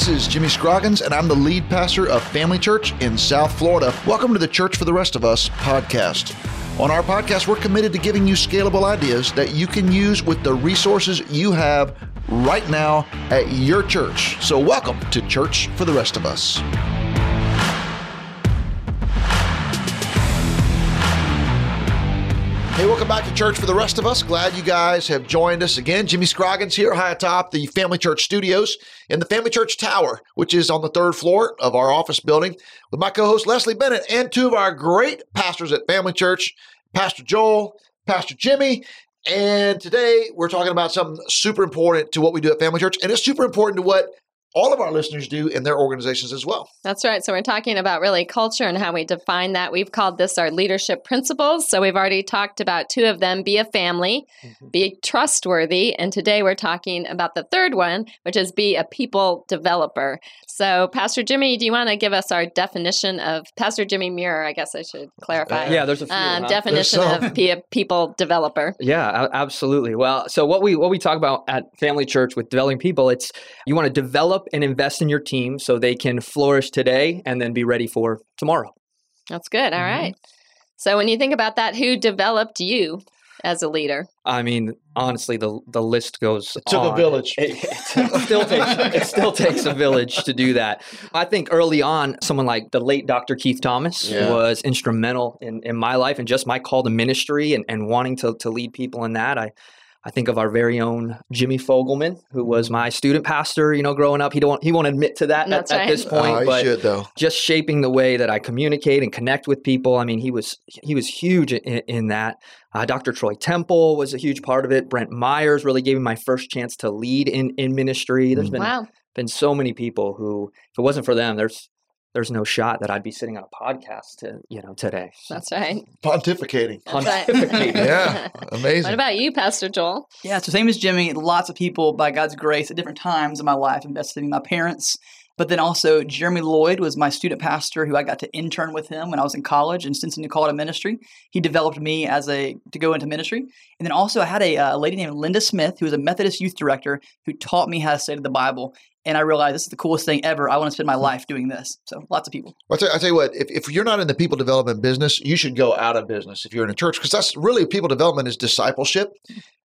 This is Jimmy Scroggins, and I'm the lead pastor of Family Church in South Florida. Welcome to the Church for the Rest of Us podcast. On our podcast, we're committed to giving you scalable ideas that you can use with the resources you have right now at your church. So, welcome to Church for the Rest of Us. Hey, welcome back to Church for the rest of us. Glad you guys have joined us again. Jimmy Scroggins here, high atop the Family Church studios in the Family Church Tower, which is on the third floor of our office building, with my co host Leslie Bennett and two of our great pastors at Family Church, Pastor Joel, Pastor Jimmy. And today we're talking about something super important to what we do at Family Church, and it's super important to what all of our listeners do in their organizations as well. That's right. So we're talking about really culture and how we define that. We've called this our leadership principles. So we've already talked about two of them be a family, mm-hmm. be trustworthy. And today we're talking about the third one, which is be a people developer. So, Pastor Jimmy, do you want to give us our definition of Pastor Jimmy Muir? I guess I should clarify. Yeah, there's a few, um, huh? definition of be a people developer. Yeah, absolutely. Well, so what we what we talk about at Family Church with developing people, it's you want to develop and invest in your team so they can flourish today and then be ready for tomorrow. That's good. All mm-hmm. right. So, when you think about that, who developed you? as a leader? I mean, honestly, the the list goes. It took on. a village. It, it, still takes it still takes a village to do that. I think early on, someone like the late Dr. Keith Thomas yeah. was instrumental in, in my life and just my call to ministry and, and wanting to to lead people in that. I I think of our very own Jimmy Fogelman, who was my student pastor, you know, growing up. He don't he won't admit to that at, right. at, this point, oh, but should, though. just shaping the way that I communicate and connect with people. I mean, he was he was huge in, in that. Uh, Dr. Troy Temple was a huge part of it. Brent Myers really gave me my first chance to lead in in ministry. There's mm. been wow. been so many people who, if it wasn't for them, there's there's no shot that I'd be sitting on a podcast to, you know, today. That's right. Pontificating. That's Pontificating. Right. yeah. Amazing. What about you, Pastor Joel? Yeah, so same as Jimmy, lots of people by God's grace at different times in my life invested in my parents. But then also Jeremy Lloyd was my student pastor who I got to intern with him when I was in college in Cincinnati Call to Ministry. He developed me as a to go into ministry. And then also I had a, a lady named Linda Smith who was a Methodist youth director who taught me how to study the Bible and I realized this is the coolest thing ever. I want to spend my life doing this. So lots of people. I'll tell, you, I'll tell you what, if, if you're not in the people development business, you should go out of business if you're in a church because that's really people development is discipleship.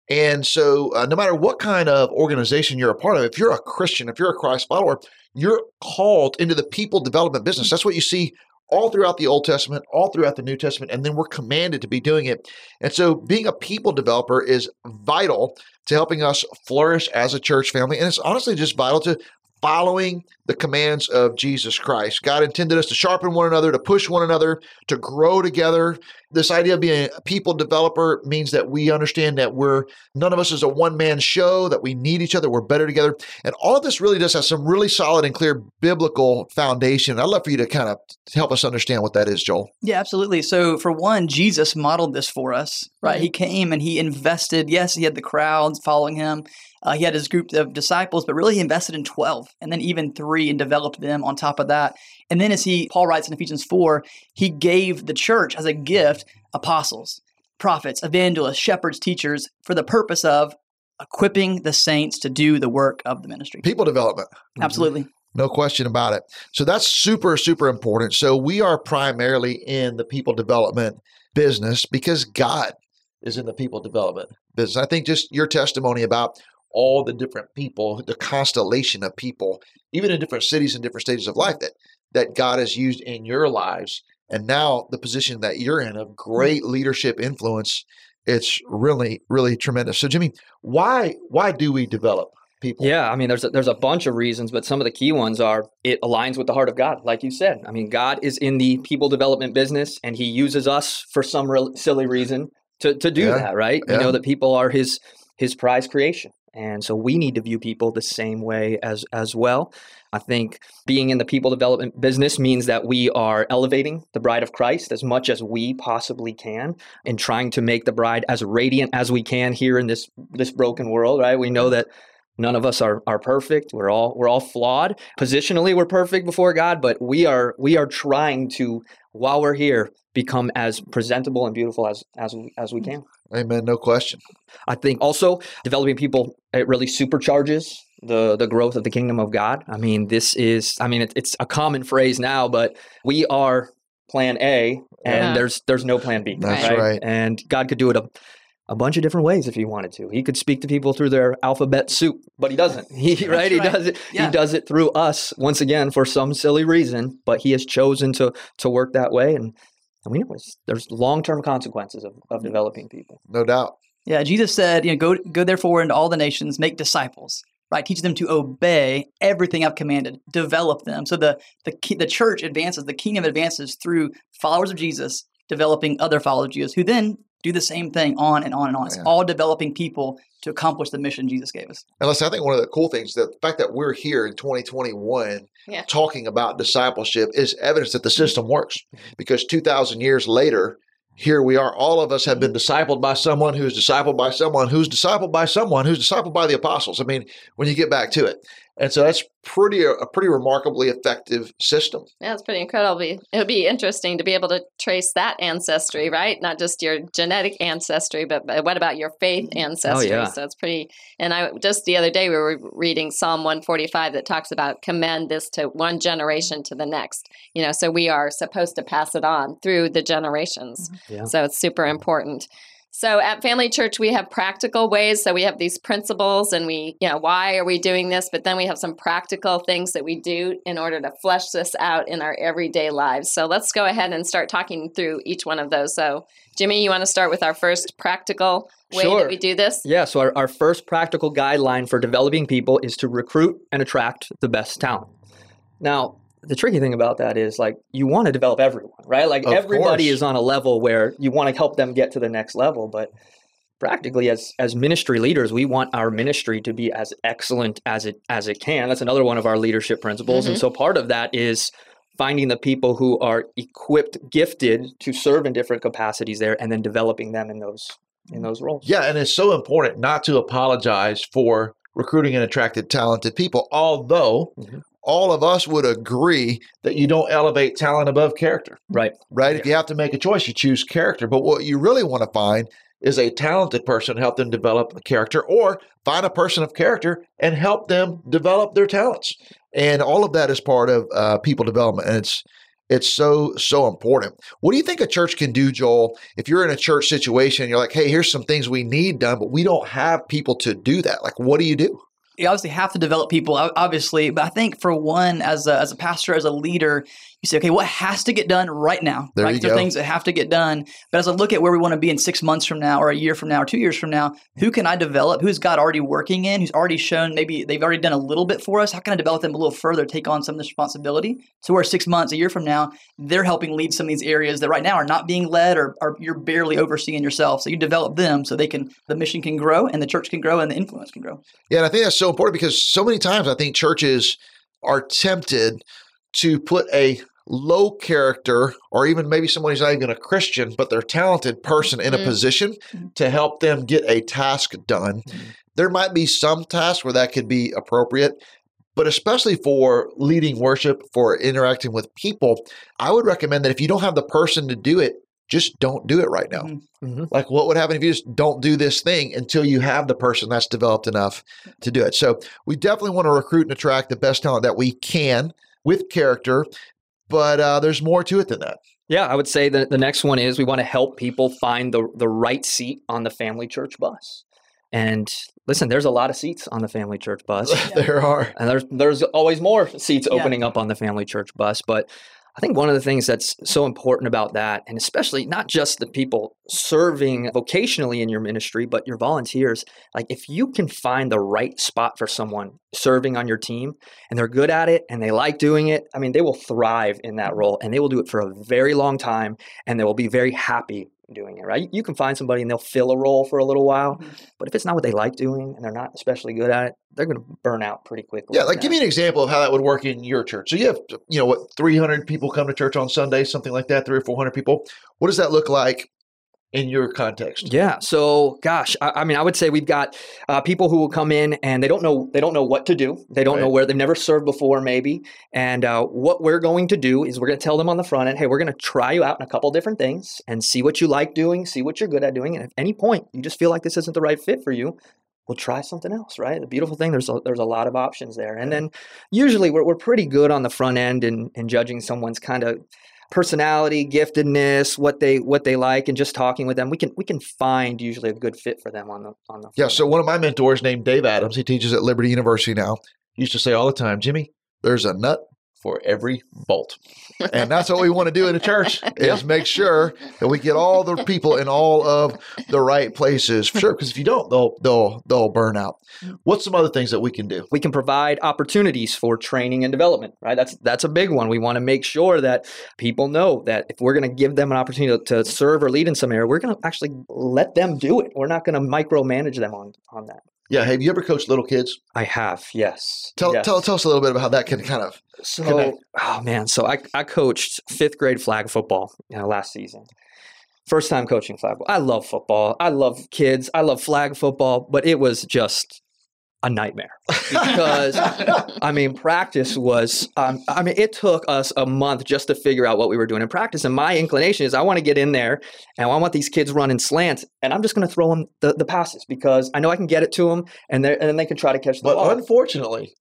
And so uh, no matter what kind of organization you're a part of, if you're a Christian, if you're a Christ follower, you're called into the people development business. That's what you see all throughout the Old Testament, all throughout the New Testament, and then we're commanded to be doing it. And so being a people developer is vital to helping us flourish as a church family. And it's honestly just vital to following the commands of Jesus Christ. God intended us to sharpen one another, to push one another, to grow together. This idea of being a people developer means that we understand that we're none of us is a one man show, that we need each other, we're better together. And all of this really does have some really solid and clear biblical foundation. I'd love for you to kind of help us understand what that is, Joel. Yeah, absolutely. So, for one, Jesus modeled this for us, right? Mm-hmm. He came and he invested. Yes, he had the crowds following him. Uh, he had his group of disciples, but really he invested in 12 and then even three and developed them on top of that. And then, as he, Paul writes in Ephesians 4, he gave the church as a gift apostles, prophets, evangelists, shepherds, teachers for the purpose of equipping the saints to do the work of the ministry. People development. Absolutely. Mm-hmm. No question about it. So that's super, super important. So we are primarily in the people development business because God is in the people development business. I think just your testimony about all the different people, the constellation of people, even in different cities and different stages of life that that God has used in your lives. And now the position that you're in of mm. great leadership influence, it's really, really tremendous. So Jimmy, why why do we develop people? Yeah, I mean there's a, there's a bunch of reasons, but some of the key ones are it aligns with the heart of God, like you said. I mean, God is in the people development business and he uses us for some real silly reason to, to do yeah. that, right? Yeah. We know that people are his his prize creation. And so we need to view people the same way as as well. I think being in the people development business means that we are elevating the bride of Christ as much as we possibly can and trying to make the bride as radiant as we can here in this this broken world, right? We know that none of us are are perfect. We're all we're all flawed. Positionally we're perfect before God, but we are we are trying to while we're here become as presentable and beautiful as as as we can. Amen. No question. I think also developing people it really supercharges the the growth of the kingdom of God. I mean, this is I mean it, it's a common phrase now, but we are plan A and Yeah. there's there's no plan B. That's right. And God could do it a a bunch of different ways if he wanted to. He could speak to people through their alphabet soup, but he doesn't. He right, he does it Yeah. he does it through us once again for some silly reason, but he has chosen to to work that way and and we know it's, there's long-term consequences of, of developing people. No doubt. Yeah, Jesus said, you know, go go therefore into all the nations, make disciples, right? Teach them to obey everything I've commanded, develop them. So the the ki- the church advances, the kingdom advances through followers of Jesus developing other followers of Jesus, who then do the same thing on and on and on. It's Yeah. all developing people to accomplish the mission Jesus gave us. And listen, I think one of the cool things that the fact that we're here in 2021 Yeah. talking about discipleship is evidence that the system works. Mm-hmm. Because 2,000 years later, here we are. All of us have been mm-hmm. discipled by someone who's discipled by someone who's discipled by someone who's discipled by the apostles. I mean, when you get back to it. And so that's pretty uh, a pretty remarkably effective system. Yeah, it's pretty incredible. It would be interesting to be able to trace that ancestry, right? Not just your genetic ancestry, but, but what about your faith oh, ancestry? Oh, yeah. So it's pretty. And I just the other day we were reading Psalm 145 that talks about commend this to one generation to the next. You know, so we are supposed to pass it on through the generations. Mm-hmm. Yeah. So it's super important. So at Family Church, we have practical ways. So we have these principles and we, you know, why are we doing this? But then we have some practical things that we do in order to flesh this out in our everyday lives. So let's go ahead and start talking through each one of those. So, Jimmy, you want to start with our first practical way Sure. that we do this? Yeah, so our, our first practical guideline for developing people is to recruit and attract the best talent. Now, the tricky thing about that is like you want to develop everyone, right? Like Of everybody course. is on a level where you want to help them get to the next level, but practically as as ministry leaders, we want our ministry to be as excellent as it as it can. That's another one of our leadership principles. And so part of that is finding the people who are equipped, gifted to serve in different capacities there and then developing them in those in those roles. Yeah, and it's so important not to apologize for recruiting and attracting talented people, although Mhm. All of us would agree that you don't elevate talent above character, Right. right? If you have to make a choice, you choose character. But what you really want to find is a talented person, help them develop a character, or find a person of character and help them develop their talents. And all of that is part of uh, people development. And it's it's so so important. What do you think a church can do, Joel? If you're in a church situation, you're like, "Hey, here's some things we need done, but we don't have people to do that." Like, what do you do? You obviously have to develop people, obviously. But I think for one, as a, as a pastor, as a leader, you say, okay, what has to get done right now? There right? There are things that have to get done. But as I look at where we want to be in six months from now, or a year from now, or two years from now, who can I develop? Who's God already working in? Who's already shown maybe they've already done a little bit for us? How can I develop them a little further, take on some of this responsibility? So where six months, a year from now, they're helping lead some of these areas that right now are not being led or, or you're barely overseeing yourself. So you develop them so they can the mission can grow and the church can grow and the influence can grow. Yeah, and I think that's so important because so many times I think churches are tempted to put a low character or even maybe someone who's not even a Christian, but they're a talented person in a Mhm. position to help them get a task done. There might be some tasks where that could be appropriate, but especially for leading worship, for interacting with people, I would recommend that if you don't have the person to do it, just don't do it right now. Mhm. Mhm. Like, what would happen if you just don't do this thing until you have the person that's developed enough to do it? So, we definitely want to recruit and attract the best talent that we can with character, but uh, there's more to it than that. Yeah, I would say that the next one is we want to help people find the the right seat on the family church bus. And listen, there's a lot of seats on the family church bus. there are. and there's there's always more seats Yeah. opening up on the family church bus, but I think one of the things that's so important about that, and especially not just the people serving vocationally in your ministry, but your volunteers, like if you can find the right spot for someone serving on your team and they're good at it and they like doing it, I mean, they will thrive in that role and they will do it for a very long time and they will be very happy doing it, right? You- can find somebody and they'll fill a role for a little while, Mhm. but if it's not what they like doing and they're not especially good at it, they're going to burn out pretty quickly. Yeah, like that. give me an example of how that would work in your church. So, you have, you know, what, 300 people come to church on Sunday, something like that, three or 400 people. What does that look like in your context? Yeah. So, gosh, I, I mean, I would say we've got uh, people who will come in and they don't know they don't know what to do. They don't know where they've never served before, maybe. And uh, what we're going to do is we're going to tell them on the front end, hey, we're going to try you out in a couple different things and see what you like doing, see what you're good at doing. And at any point you just feel like this isn't the right fit for you, we'll try something else, right? The beautiful thing, there's a, there's a lot of options there. And then usually we're, we're pretty good on the front end in, in judging someone's kind of personality, giftedness, what they what they like, and just talking with them, we can we can find usually a good fit for them on the on the. Yeah. So one of my mentors named Dave Adams, he teaches at Liberty University now. Used to say all the time, Jimmy, there's a nut for every bolt. And that's what we want to do in a church is make sure that we get all the people in all of the right places. For sure, because if you don't, they'll they'll they'll burn out. What's some other things that we can do? We can provide opportunities for training and development, right? That's that's a big one. We want to make sure that people know that if we're going to give them an opportunity to serve or lead in some area, we're going to actually let them do it. We're not going to micromanage them on on that. Yeah. Have you ever coached little kids? I have, yes. Tell yes. tell tell us a little bit about how that can kind of So, connect. oh man, so I, I coached fifth grade flag football you know, last season. First time coaching flag football. I love football. I love kids. I love flag football, but it was just a nightmare because I mean, practice was. Um, I mean, it took us a month just to figure out what we were doing in practice. And my inclination is, I want to get in there and I want these kids running slants, and I'm just going to throw them the, the passes because I know I can get it to them, and, they and then they can try to catch the But ball. unfortunately,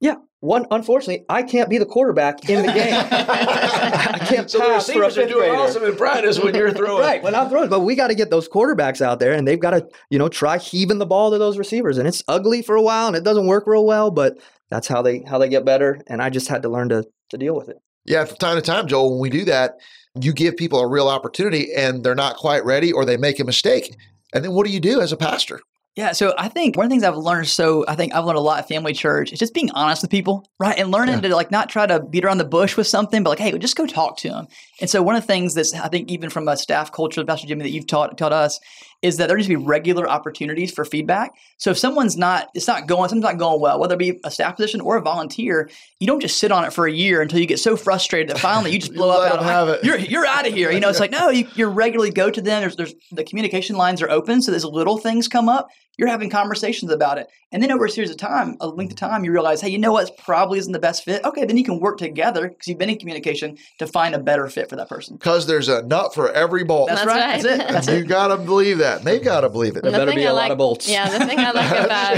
Yeah, one. Unfortunately, I can't be the quarterback in the game. I can't so the pass for a receivers are fifth doing grader. awesome in practice when you're throwing. Right, when I'm throwing, but we got to get those quarterbacks out there, and they've got to, you know, try heaving the ball to those receivers, and it's ugly for a while, and it doesn't work real well, but that's how they how they get better, and I just had to learn to to deal with it. Yeah, from time to time, Joel, when we do that, you give people a real opportunity and they're not quite ready or they make a mistake. And then what do you do as a pastor? Yeah, so I think one of the things I've learned, so I think I've learned a lot at Family Church, is just being honest with people, right? And learning to like not try to beat around the bush with something, but like, hey, just go talk to them. And so one of the things that's I think even from a staff culture, Pastor Jimmy, that you've taught taught us, is that there needs to be regular opportunities for feedback. So if someone's not, it's not going, something's not going well, whether it be a staff position or a volunteer, you don't just sit on it for a year until you get so frustrated that finally you just You blow up let out. them have it. You're you're out of here. You know, it's like no, you, you regularly go to them. There's there's the communication lines are open, so there's little things come up. You're having conversations about it, and then over a series of time, a length of time, you realize, hey, you know what, probably isn't the best fit. Okay, then you can work together because you've been in communication to find a better fit for that person. Because there's a nut for every bolt. That's, That's right. right. That's it. That's it. you got to believe that. And they've got to believe it. There The better thing be I a lot of bolts. Yeah, the thing I like about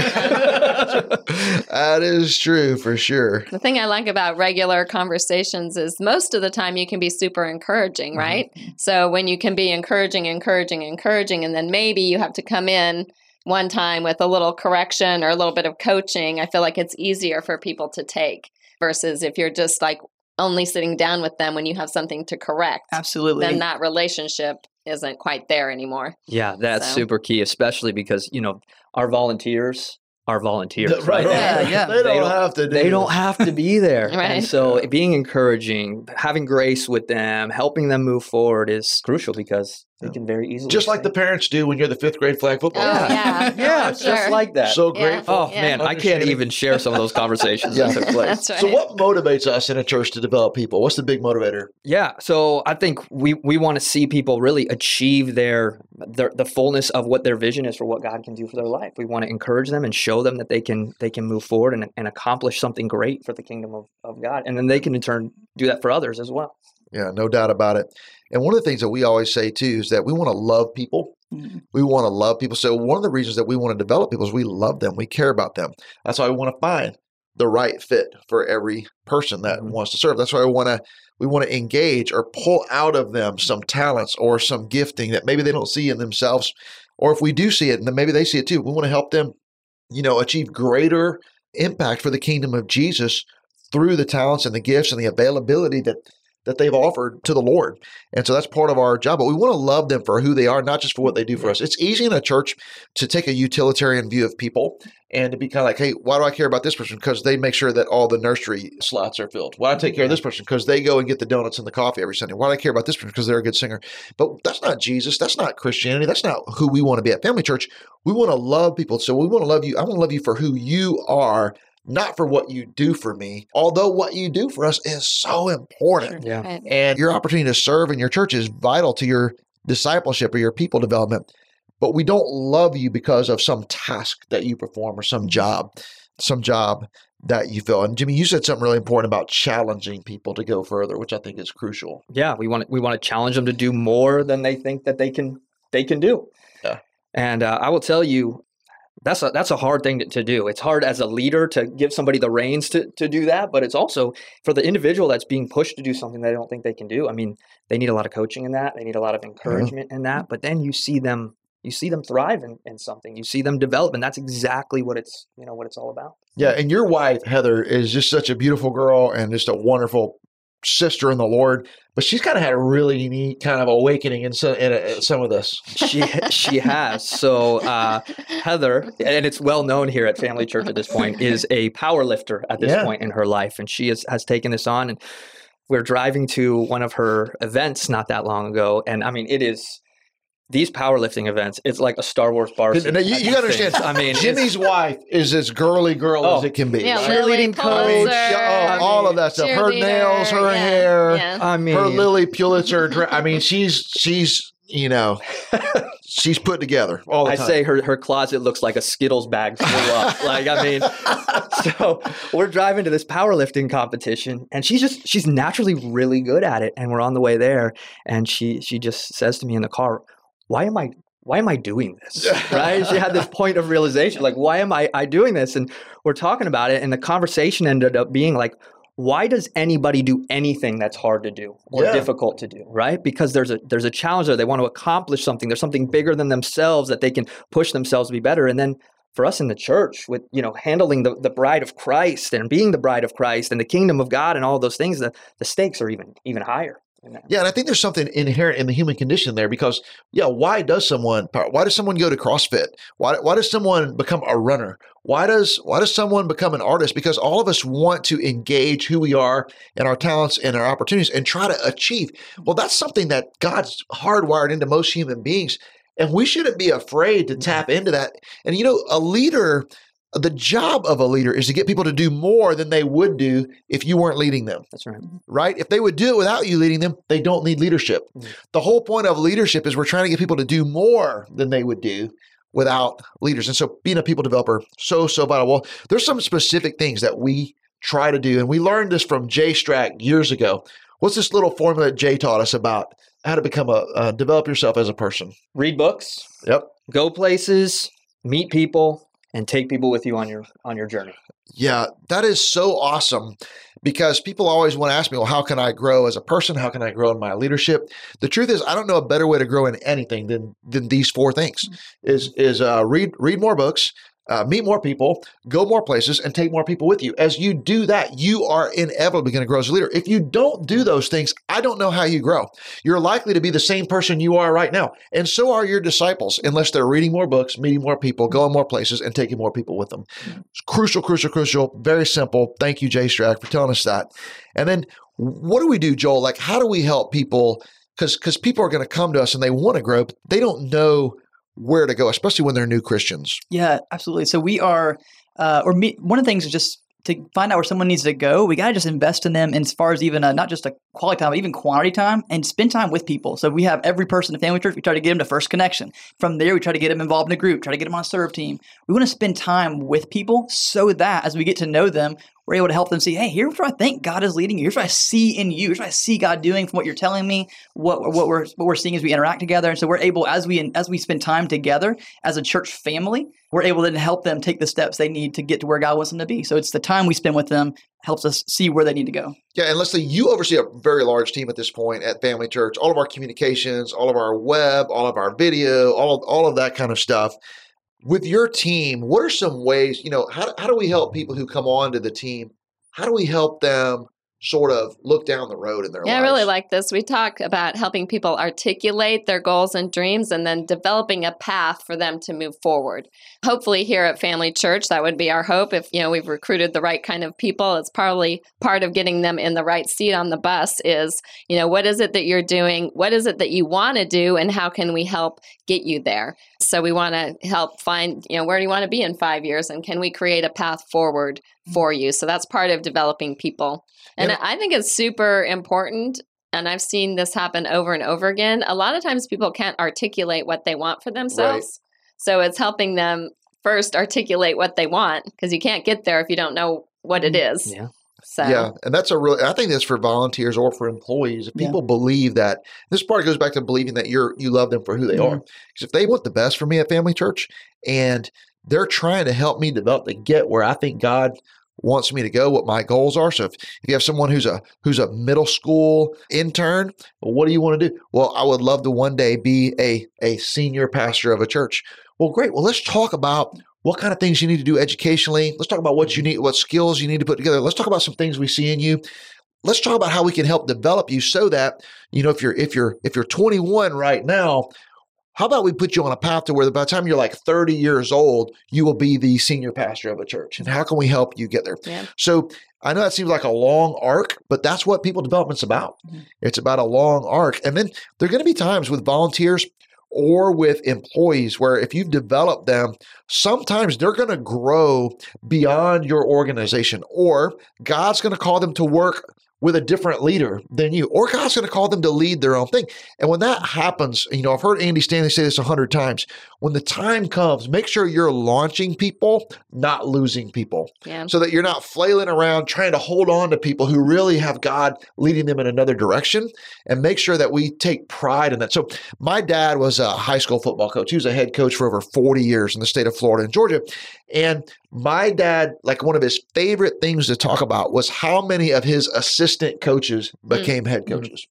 uh, that is true for sure. the thing I like about regular conversations is most of the time you can be super encouraging, mm-hmm. right? So when you can be encouraging, encouraging, encouraging, and then maybe you have to come in one time with a little correction or a little bit of coaching, I feel like it's easier for people to take versus if you're just like only sitting down with them when you have something to correct, Absolutely. then that relationship isn't quite there anymore. Yeah, that's So- super key, especially because you know our volunteers are volunteers, right? Yeah, yeah. They don't, They don't- have to do They don't have to be there. Right. And so being encouraging, having grace with them, helping them move forward is crucial because they Yeah. can very easily Just like say- the parents do when you're the fifth grade flag football. Oh, team. yeah. yeah, Oh, just like that. So Yeah. grateful. oh Yeah. man, I can't even share some of those conversations Yeah. that took place. That's right. So what motivates us in a church to develop people? What's the big motivator? Yeah, so I think we we want to see people really achieve their, their the fullness of what their vision is for what God can do for their life. We want to encourage them and show them that they can they can move forward and, and accomplish something great for the kingdom of, of God, and then they can in turn do that for others as well. Yeah, no doubt about it. And one of the things that we always say too is that we want to love people. Mhm. We want to love people. So one of the reasons that we want to develop people is we love them. We care about them. That's why we want to find the right fit for every person that Mhm. wants to serve. That's why we want to we want to engage or pull out of them some talents or some gifting that maybe they don't see in themselves. Or if we do see it, and then maybe they see it too. We want to help them, you know, achieve greater impact for the kingdom of Jesus through the talents and the gifts and the availability that that they've offered to the Lord. And so that's part of our job. But we want to love them for who they are, not just for what they do for us. It's easy in a church to take a utilitarian view of people and to be kind of like, hey, why do I care about this person? Because they make sure that all the nursery slots are filled. Why do I take care of this person? Because they go and get the donuts and the coffee every Sunday. Why do I care about this person? Because they're a good singer. But that's not Jesus. That's not Christianity. That's not who we want to be at Family Church. We want to love people. So we want to love you. I want to love you for who you are not for what you do for me, although what you do for us is so important. Yeah. And your opportunity to serve in your church is vital to your discipleship or your people development. But we don't love you because of some task that you perform or some job, some job that you fill. And Jimmy, you said something really important about challenging people to go further, which I think is crucial. Yeah, we want we want to challenge them to do more than they think that they can they can do. Yeah. And uh, I will tell you, that's a that's a hard thing to, to, do. It's hard as a leader to give somebody the reins to to do that, but it's also for the individual that's being pushed to do something they don't think they can do. I mean, they need a lot of coaching in that. They need a lot of encouragement in that. But then you see them you see them thrive in, in something. You see them develop, and that's exactly what it's you know what it's all about. Yeah, and your wife Heather is just such a beautiful girl and just a wonderful sister in the Lord, but she's kind of had a really neat kind of awakening in some, in, a, in some of this. She she has. So uh, Heather, and it's well known here at Family Church at this point, is a power lifter at this yeah. point in her life, and she has, has taken this on. And we're driving to one of her events not that long ago, and I mean it is these powerlifting events, it's like a Star Wars bar. you, you got to understand. I mean, Jimmy's wife is as girly girl oh, as it can be. Yeah, right? cheerleading coach, oh, all of that stuff. Her nails, her yeah, hair. Yeah. I mean, her Lilly Pulitzer. I mean, she's she's you know, she's put together all the I time. say her her closet looks like a Skittles bag full up. like I mean, so we're driving to this powerlifting competition, and she's just she's naturally really good at it, and we're on the way there, and she she just says to me in the car why am I why am I doing this? right? She had this point of realization, like, why am I, I doing this? And we're talking about it, and the conversation ended up being like, why does anybody do anything that's hard to do or yeah. difficult to do right because there's a there's a challenge there they want to accomplish something there's something bigger than themselves that they can push themselves to be better and then for us in the church with you know handling the, the bride of christ and being the bride of christ and the kingdom of god and all those things the, the stakes are even even higher yeah, and I think there's something inherent in the human condition there because, yeah, why does someone why does someone go to CrossFit? Why why does someone become a runner? Why does why does someone become an artist? Because all of us want to engage who we are and our talents and our opportunities and try to achieve. Well, that's something that God's hardwired into most human beings, and we shouldn't be afraid to mm-hmm. tap into that. And you know, a leader the job of a leader is to get people to do more than they would do if you weren't leading them. That's right. Right? If they would do it without you leading them, they don't need leadership. Mm-hmm. The whole point of leadership is we're trying to get people to do more than they would do without leaders. And so being a people developer, so, so vital. Well, there's some specific things that we try to do. And we learned this from Jay Strack years ago. What's this little formula that Jay taught us about how to become a, uh, develop yourself as a person? Read books. Yep. Go places, meet people, and take people with you on your on your journey. Yeah, that is so awesome because people always want to ask me, well, how can I grow as a person? How can I grow in my leadership? The truth is, I don't know a better way to grow in anything than than these four things. Mm. Is is uh, read read more books, uh, meet more people, go more places, and take more people with you. As you do that, you are inevitably going to grow as a leader. If you don't do those things, I don't know how you grow. You're likely to be the same person you are right now. And so are your disciples, unless they're reading more books, meeting more people, going more places, and taking more people with them. It's crucial, crucial, crucial. Very simple. Thank you, Jay Strack, for telling us that. And then what do we do, Joel? Like, how do we help people? Because because people are going to come to us and they want to grow, but they don't know where to go, especially when they're new Christians. Yeah, absolutely. So we are, uh, or me, one of the things is just to find out where someone needs to go, we got to just invest in them as far as even uh, not just a quality time, but even quantity time and spend time with people. So we have every person in the Family Church, we try to get them to First Connection. From there, we try to get them involved in a group, try to get them on a serve team. We want to spend time with people so that as we get to know them, we're able to help them see, hey, here's where I think God is leading you. Here's what I see in you. Here's what I see God doing from what you're telling me, what what we're what we're seeing as we interact together. And so we're able, as we as we spend time together as a church family, we're able to help them take the steps they need to get to where God wants them to be. So it's the time we spend with them helps us see where they need to go. Yeah, and Leslie, you oversee a very large team at this point at Family Church. All of our communications, all of our web, all of our video, all of, all of that kind of stuff with your team, what are some ways, you know, how, how do we help people who come on to the team? How do we help them sort of look down the road in their yeah, lives. I really like this. We talk about helping people articulate their goals and dreams and then developing a path for them to move forward. Hopefully here at Family Church, that would be our hope. If you know we've recruited the right kind of people, it's probably part of getting them in the right seat on the bus is, you know, what is it that you're doing? What is it that you want to do and how can we help get you there? So we want to help find, you know, where do you want to be in 5 years and can we create a path forward for you? So that's part of developing people. And I think it's super important. And I've seen this happen over and over again. A lot of times people can't articulate what they want for themselves. Right. So it's helping them first articulate what they want because you can't get there if you don't know what it mm-hmm. Yeah. So. Yeah, and that's a really I think that's for volunteers or for employees. If people yeah. believe that this part goes back to believing that you're you love them for who they mm-hmm. are. Because if they want the best for me at Family Church and they're trying to help me develop to get where I think God wants me to go, what my goals are. So if, if you have someone who's a who's a middle school intern, well, what do you want to do? Well, I would love to one day be a a senior pastor of a church. Well, great. Well, let's talk about what kind of things you need to do educationally. Let's talk about what you need, what skills you need to put together. Let's talk about some things we see in you. Let's talk about how we can help develop you so that, you know, if you're if you're if you're 21 right now, how about we put you on a path to where by the time you're like 30 years old, you will be the senior pastor of a church? And how can we help you get there? Yeah. So I know that seems like a long arc, but that's what people development's about. Mhm. It's about a long arc. And then there are going to be times with volunteers or with employees where if you've developed them, sometimes they're going to grow beyond your organization, or God's going to call them to work with a different leader than you, or God's going to call them to lead their own thing. And when that happens, you know, I've heard Andy Stanley say this a hundred times. When the time comes, make sure you're launching people, not losing people, Yeah. so that you're not flailing around trying to hold on to people who really have God leading them in another direction. And make sure that we take pride in that. So, my dad was a high school football coach. He was a head coach for over 40 years in the state of Florida and Georgia. And my dad, like one of his favorite things to talk about was how many of his assistant coaches became head coaches.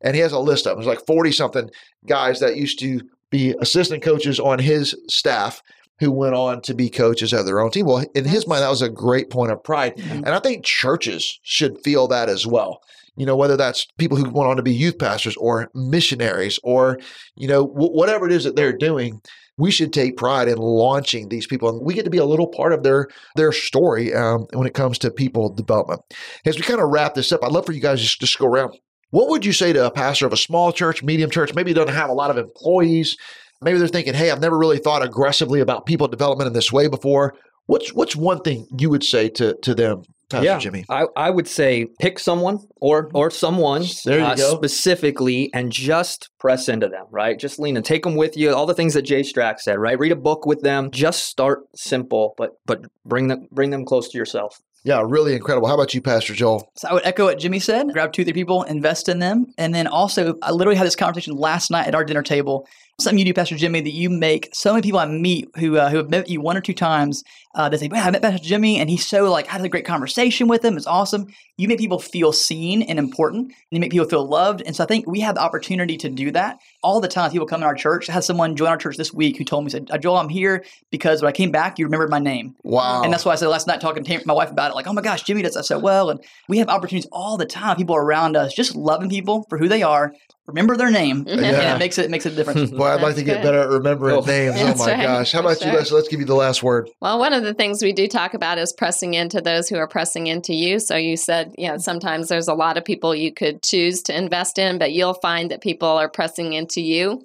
And he has a list of them. There's like 40 something guys that used to be assistant coaches on his staff who went on to be coaches of their own team. Well, in his mind, that was a great point of pride. Mhm. And I think churches should feel that as well. You know, whether that's people who went on to be youth pastors or missionaries or, you know, w- whatever it is that they're doing, we should take pride in launching these people. And we get to be a little part of their their story um, when it comes to people development. As we kind of wrap this up, I'd love for you guys just, just go around. What would you say to a pastor of a small church, medium church, maybe doesn't have a lot of employees? Maybe they're thinking, hey, I've never really thought aggressively about people development in this way before. What's what's one thing you would say to to them, Pastor Yeah. Jimmy? I, I would say pick someone or or someone There you uh, go. specifically and just press into them, right? Just lean and take them with you. All the things that Jay Strack said, right? Read a book with them. Just start simple, but but bring them bring them close to yourself. Yeah, really incredible. How about you, Pastor Joel? So I would echo what Jimmy said. Grab two, three people, invest in them. And then also, I literally had this conversation last night at our dinner table. Something you do, Pastor Jimmy, that you make so many people I meet who uh, who have met you one or two times. Uh, they say, "Man, I met Pastor Jimmy, and he's so like I had a great conversation with him. It's awesome." You make people feel seen and important, and you make people feel loved. And so I think we have the opportunity to do that all the time. People come in our church. I had someone join our church this week who told me, "said Joel, I'm here because when I came back, you remembered my name." Wow. And that's why I said last night talking to my wife about it, like, oh my gosh, Jimmy does that so well. And we have opportunities all the time. People around us just loving people for who they are, remember their name, and Yeah. it makes it makes a difference. Well, I'd like to That's get good. better at remembering Oh. names. Oh my right, gosh. How for about you, sure. Leslie? Let's give you the last word. Well, one of the things we do talk about is pressing into those who are pressing into you. So you said, you know, sometimes there's a lot of people you could choose to invest in, but you'll find that people are pressing into you.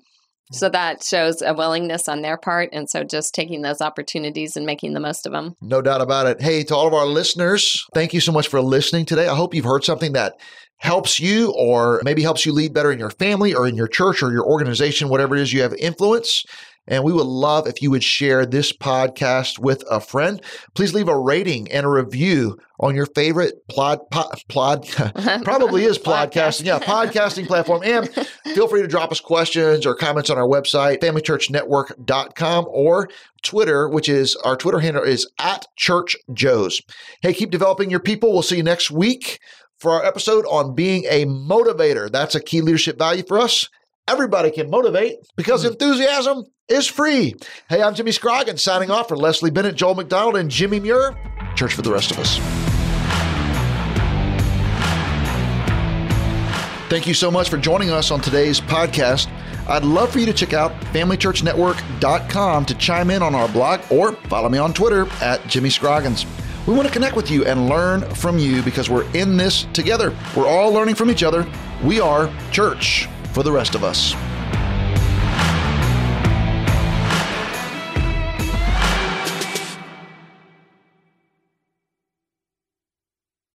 So that shows a willingness on their part. And so just taking those opportunities and making the most of them. No doubt about it. Hey, to all of our listeners, thank you so much for listening today. I hope you've heard something that helps you or maybe helps you lead better in your family or in your church or your organization, whatever it is you have influence. And we would love if you would share this podcast with a friend. Please leave a rating and a review on your favorite plod, pod, plod probably is podcasting. Yeah, podcasting platform. And feel free to drop us questions or comments on our website, familychurchnetwork.com or Twitter, which is our Twitter handle is at Church Joes. Hey, keep developing your people. We'll see you next week for our episode on being a motivator. That's a key leadership value for us. Everybody can motivate because hmm. enthusiasm is free. Hey, I'm Jimmy Scroggins signing off for Leslie Bennett, Joel McDonald, and Jimmy Muir. Church for the rest of us. Thank you so much for joining us on today's podcast. I'd love for you to check out FamilyChurchNetwork.com to chime in on our blog or follow me on Twitter at Jimmy Scroggins. We want to connect with you and learn from you because we're in this together. We're all learning from each other. We are church for the rest of us.